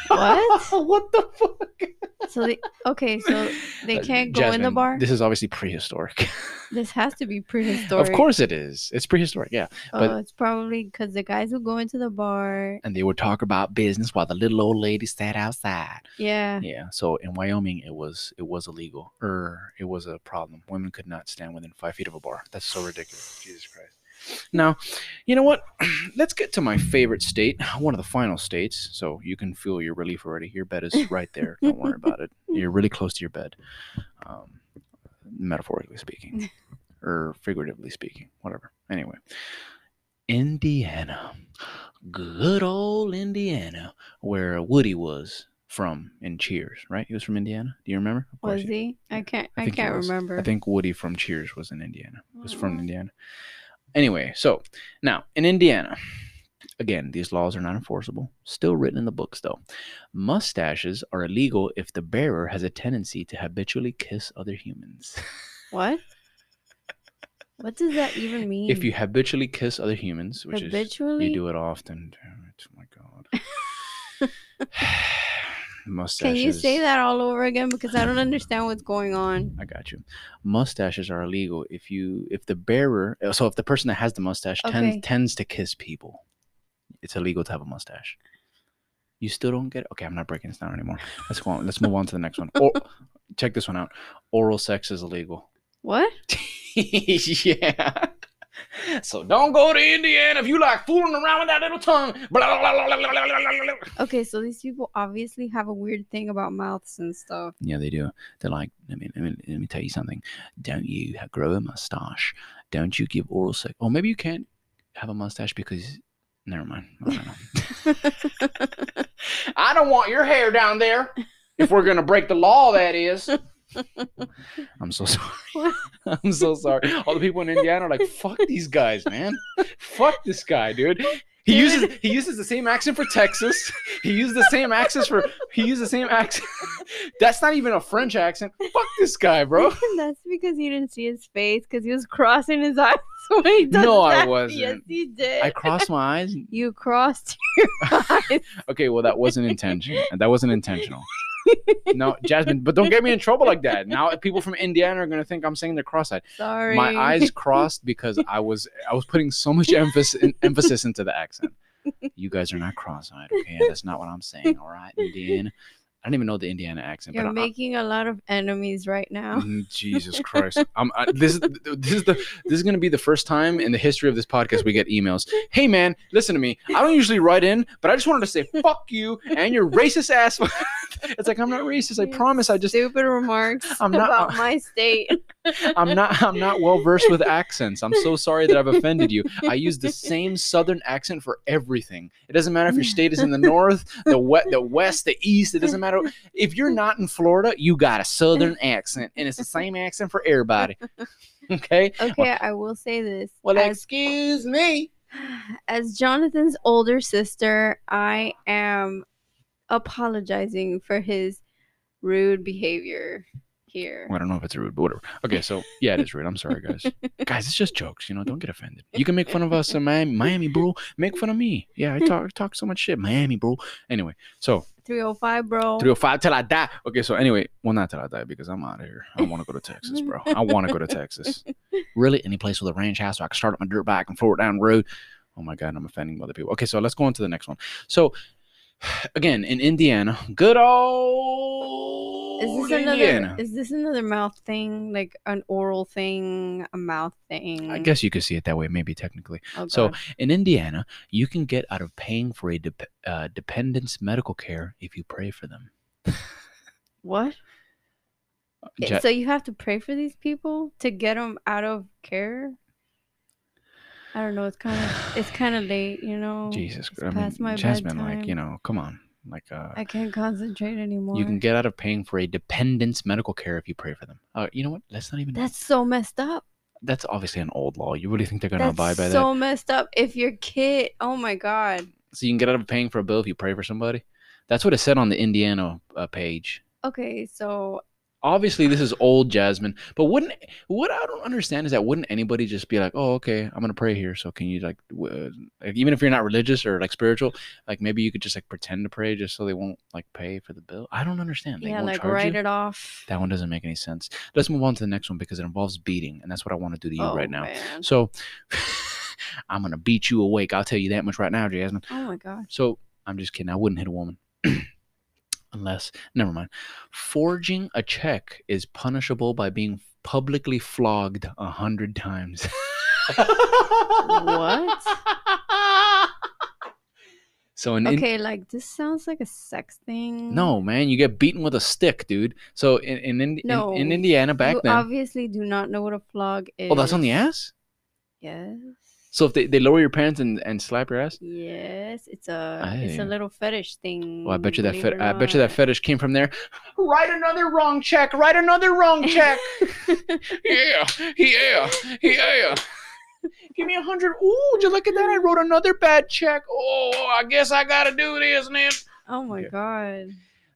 What? [laughs] what the fuck? So they okay, so they Uh, can't go in the bar. This, is obviously prehistoric. [laughs] This has to be prehistoric. of course it is. It's prehistoric, yeah. but- Oh, it's probably because the guys who go into the bar. And they would talk about business while the little old lady sat outside. Yeah. Yeah. So in Wyoming, it was it was illegal, or it was a problem. Women could not stand within five feet of a bar. That's so ridiculous. Jesus Christ. Now, you know what? [clears throat] Let's get to my favorite state, one of the final states. So you can feel your relief already. Your bed is right there. Don't worry about it. [laughs] You're really close to your bed, um, metaphorically speaking, or figuratively speaking, whatever. Anyway, Indiana, good old Indiana, where Woody was from in Cheers, right? He was from Indiana. Do you remember? Was he? I can't. I I, can't remember. I think Woody from Cheers was in Indiana. Was from Oh. Indiana. Anyway, so now in Indiana, again, these laws are not enforceable. Still written in the books, though. Mustaches are illegal if the bearer has a tendency to habitually kiss other humans. What? [laughs] What does that even mean? if you habitually kiss other humans, which is you do it often. Damn it! Oh my god. [laughs] [sighs] [laughs] Mustaches. can you say that all over again? Because I don't understand what's going on. I got you. Mustaches are illegal if you if the bearer uh, so if the person that has the mustache Okay. tends tends to kiss people, it's illegal to have a mustache. You still don't get it? Okay, I'm not breaking this down anymore. Let's go on. Let's move on to the next one. Or, check this one out. Oral sex is illegal. What? [laughs] yeah. So don't go to Indiana if you like fooling around with that little tongue. Blah, blah, blah, okay, so these people obviously have a weird thing about mouths and stuff. Yeah, they do. They're like, I mean, I mean let me tell you something. Don't you grow a mustache? Don't you give oral sex? Or maybe you can't have a mustache because. Never mind. I don't, [laughs] I don't want your hair down there. If we're gonna break the law, that is. [laughs] [laughs] I'm so sorry. [laughs] I'm so sorry. All the people in Indiana are like, "Fuck these guys, man. Fuck this guy, dude." He uses he uses the same accent for Texas. He uses the same accent for he uses the same accent. [laughs] That's not even a French accent. Fuck this guy, bro. That's because you didn't see his face because he was crossing his eyes when he does No, I wasn't. Yes, he did. I crossed my eyes. You crossed your eyes. Okay, well that wasn't intentional. That wasn't intentional. No, Jasmine, but don't get me in trouble like that. Now people from Indiana are gonna think I'm saying they're cross-eyed. Sorry. My eyes crossed because I was I was putting so much emphasis emphasis into the accent. You guys are not cross-eyed, okay? That's not what I'm saying. All right, Indiana. I don't even know the Indiana accent, You're but I- making a lot of enemies right now. Mm, Jesus Christ! I'm, I, this is this is the this is going to be the first time in the history of this podcast we get emails. Hey man, listen to me. I don't usually write in, but I just wanted to say fuck you and your racist ass. [laughs] it's like I'm not racist. I promise. I just stupid remarks [laughs] I'm not- about my state. [laughs] I'm not I'm not well versed with accents. I'm so sorry that I've offended you. I use the [laughs] same southern accent for everything. It doesn't matter if your state is in the north, the west, the west, the east. It doesn't matter if you're not in Florida. You got a southern accent, and it's the same accent for everybody. Okay. Okay, I will say this. Well, as, excuse me. [sighs] as Jonathan's older sister, I am apologizing for his rude behavior. here. Well, I don't know if it's rude, but whatever. Okay, so yeah, it is rude. I'm sorry, guys. [laughs] guys, it's just jokes. You know, don't get offended. You can make fun of us in Miami, Miami, bro. Make fun of me. Yeah, I talk talk so much shit, Miami, bro. Anyway, so 305, bro. 305 till I die. Okay, so anyway, well, not till I die because I'm out of here. I want to go to Texas, bro. I want to go to Texas. [laughs] Really, any place with a ranch house so I can start up my dirt bike and it down the road. Oh my god, I'm offending other people. Okay, so let's go on to the next one. So, again, in Indiana, good old Is this another? Indiana. Is this another mouth thing, like an oral thing, a mouth thing? I guess you could see it that way, maybe technically. Oh, so- In Indiana, you can get out of paying for a dep uh, dependent's medical care if you pray for them. [laughs] what? Ja- so you have to pray for these people to get them out of care. I don't know. It's kind of it's kind of late, you know. Jesus, It's I mean, Jasmine, like you know, come on, like uh, I can't concentrate anymore. you can get out of paying for a dependent's medical care if you pray for them. Uh, you know what? Let's not even. That's so messed up. that's obviously an old law. You really think they're gonna That's abide by that? so messed up. If your kid, oh my god. So you can get out of paying for a bill if you pray for somebody. That's what it said on the Indiana uh, page. Okay, so Obviously, this is old Jasmine, but wouldn't what I don't understand is that wouldn't anybody just be like, "Oh, okay, I'm gonna pray here." So can you like, w- like even if you're not religious or like spiritual, like maybe you could just like pretend to pray just so they won't like pay for the bill. I don't understand. They yeah, like write you? it off. That one doesn't make any sense. Let's move on to the next one because it involves beating, and that's what I want to do to you oh, right now. Man. So [laughs] I'm gonna beat you awake. I'll tell you that much right now, Jasmine. Oh my god. So I'm just kidding. I wouldn't hit a woman. [clears throat] Unless, never mind. Forging a check is punishable by being publicly flogged a hundred times. What? [laughs] So in, in- Okay, like this sounds like a sex thing. no man, you get beaten with a stick, dude. So in in, in, No, in, in Indiana back you then, obviously do not know what a flog is. oh, that's on the ass. Yes. So if they, they lower your pants and, and slap your ass, Yes, it's a it's a little fetish thing. well, I bet you that fet- I bet you that fetish came from there. [laughs] Write another wrong check. Write another wrong [laughs] check. [laughs] yeah, yeah, yeah. Give me a hundred. Ooh, just look at that. I mm. wrote another bad check. Oh, I guess I gotta do this then. oh my Yeah. god.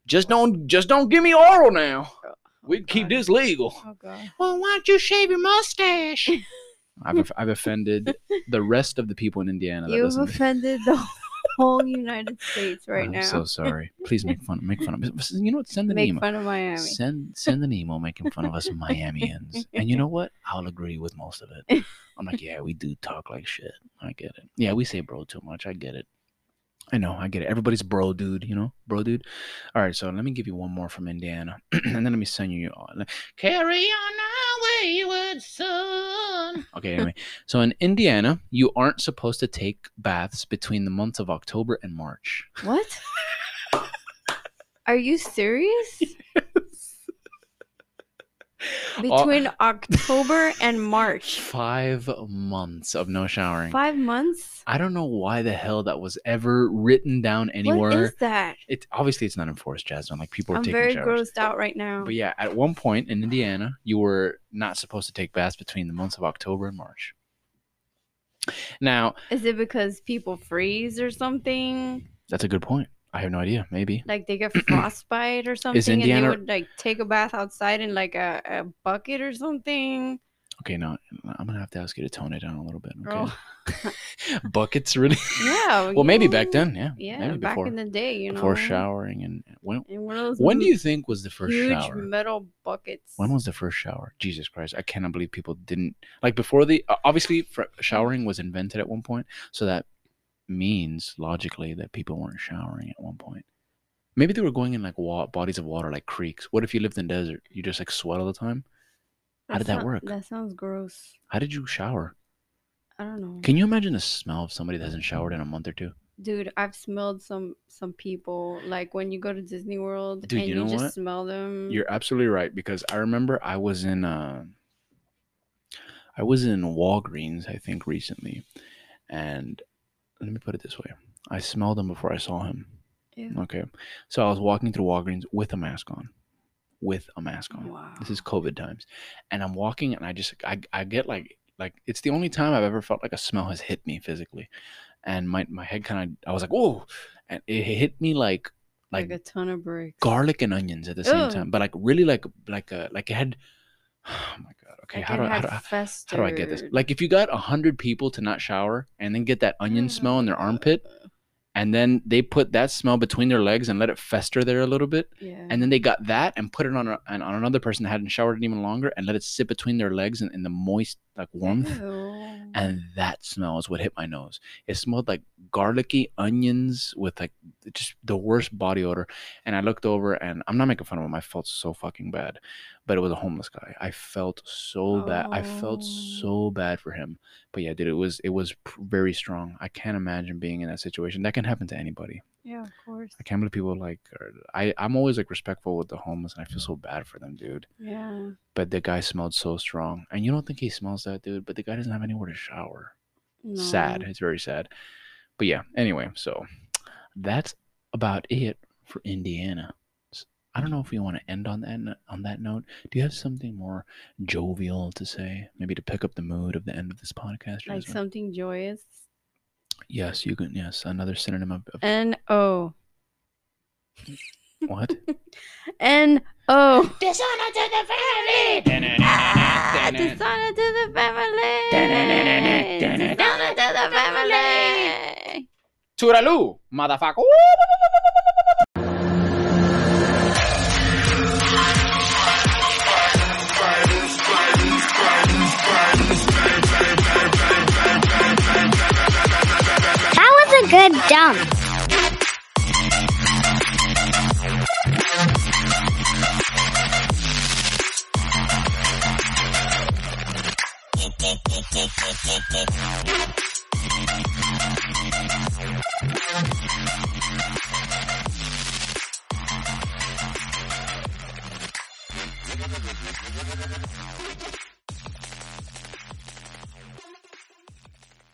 Just don't, just don't give me oral now. Oh, we can keep this legal. Oh god. Well, why don't you shave your mustache? I've I've offended the [laughs] rest of the people in Indiana. That You've offended the whole United States right I'm now. so sorry. Please make fun. Make fun of [laughs] me. You know what? Send an Make email. fun of Miami. Send send an email making fun of us [laughs] Miamians. and you know what? I'll agree with most of it. I'm like, yeah, we do talk like shit. I get it. Yeah, we say bro too much. I get it. I know, I get it. Everybody's bro dude, you know? Bro dude. All right, so let me give you one more from Indiana. [clears throat] and then let me send you on. Carry on wayward son. Okay, anyway. So in Indiana, you aren't supposed to take baths between the months of October and March. What? [laughs] Are you serious? [laughs] [laughs] Between October and March. [laughs] Five months of no showering. Five months? I don't know why the hell that was ever written down anywhere. is that? It obviously it's not enforced, Jasmine. Like people are I'm taking very showers. grossed out right now. But yeah, at one point in Indiana, you were not supposed to take baths between the months of October and March. Now, Is it because people freeze or something? that's a good point. I have no idea. Maybe. Like they get [clears throat] frostbite or something, and Indiana- they would like take a bath outside in like a, a bucket or something. Okay, no, I'm gonna have to ask you to tone it down a little bit. Okay. Oh, [laughs] Buckets, really? [laughs] yeah. [laughs] well, maybe back then, yeah. Yeah, maybe back before in the day, you know. before showering and when In one of those when do you think was the first huge shower? metal buckets? When was the first shower? Jesus Christ, I cannot believe people didn't like before the uh, obviously fr- showering was invented at one point, so that means logically that people weren't showering at one point. Maybe they were going in like wa- bodies of water, like creeks. What if you lived in desert? You just like sweat all the time. How did that sound- work? That sounds gross. How did you shower? I don't know. Can you imagine the smell of somebody that hasn't showered in a month or two? Dude, I've smelled some some people like when you go to Disney World Dude, and you you, know just what? smell them. You're absolutely right because I remember I was in uh I was in Walgreens I think recently and let me put it this way. I smelled him before I saw him. Ew. Okay. So I was walking through Walgreens with a mask on. With a mask on. Wow. This is COVID times. And I'm walking and I just I, I get like like it's the only time I've ever felt like a smell has hit me physically. And my my head kind of I was like, "Whoa." And it hit me like Like, like a ton of bricks. garlic and onions at the same time, but like really like like a like it had. [sighs] Oh my god! Okay, how do, I, how, do I, how do I get this? Like if you got a hundred people to not shower and then get that onion smell in their armpit, and then they put that smell between their legs and let it fester there a little bit, Yeah. and then they got that and put it on a, on on another person that hadn't showered in even longer and let it sit between their legs in, in the moist like warmth. Ew. And that smell is what hit my nose. It smelled like garlicky onions with like just the worst body odor. And I looked over and I'm not making fun of him. I felt so fucking bad. But it was a homeless guy. I felt so bad. I felt Oh. so bad for him. But yeah, dude, it was it was pr- very strong. I can't imagine being in that situation. That can happen to anybody. Yeah, of course. I can't believe people like are, I I'm always like respectful with the homeless and I feel so bad for them, dude. Yeah. But the guy smelled so strong. And you don't think he smells that, dude, but the guy doesn't have anywhere to shower No. sad. It's very sad. But yeah, anyway, so that's about it for Indiana. I don't know if we want to end on that on that note. Do you have something more jovial to say? Maybe to pick up the mood of the end of this podcast. Like something joyous. Yes, you can. Yes, another synonym of, of N O. what? [laughs] N O. Dishonor to the family. Ah, Dishonor to the family. Dishonor to the family. Toodaloo, motherfucker. They're dumb.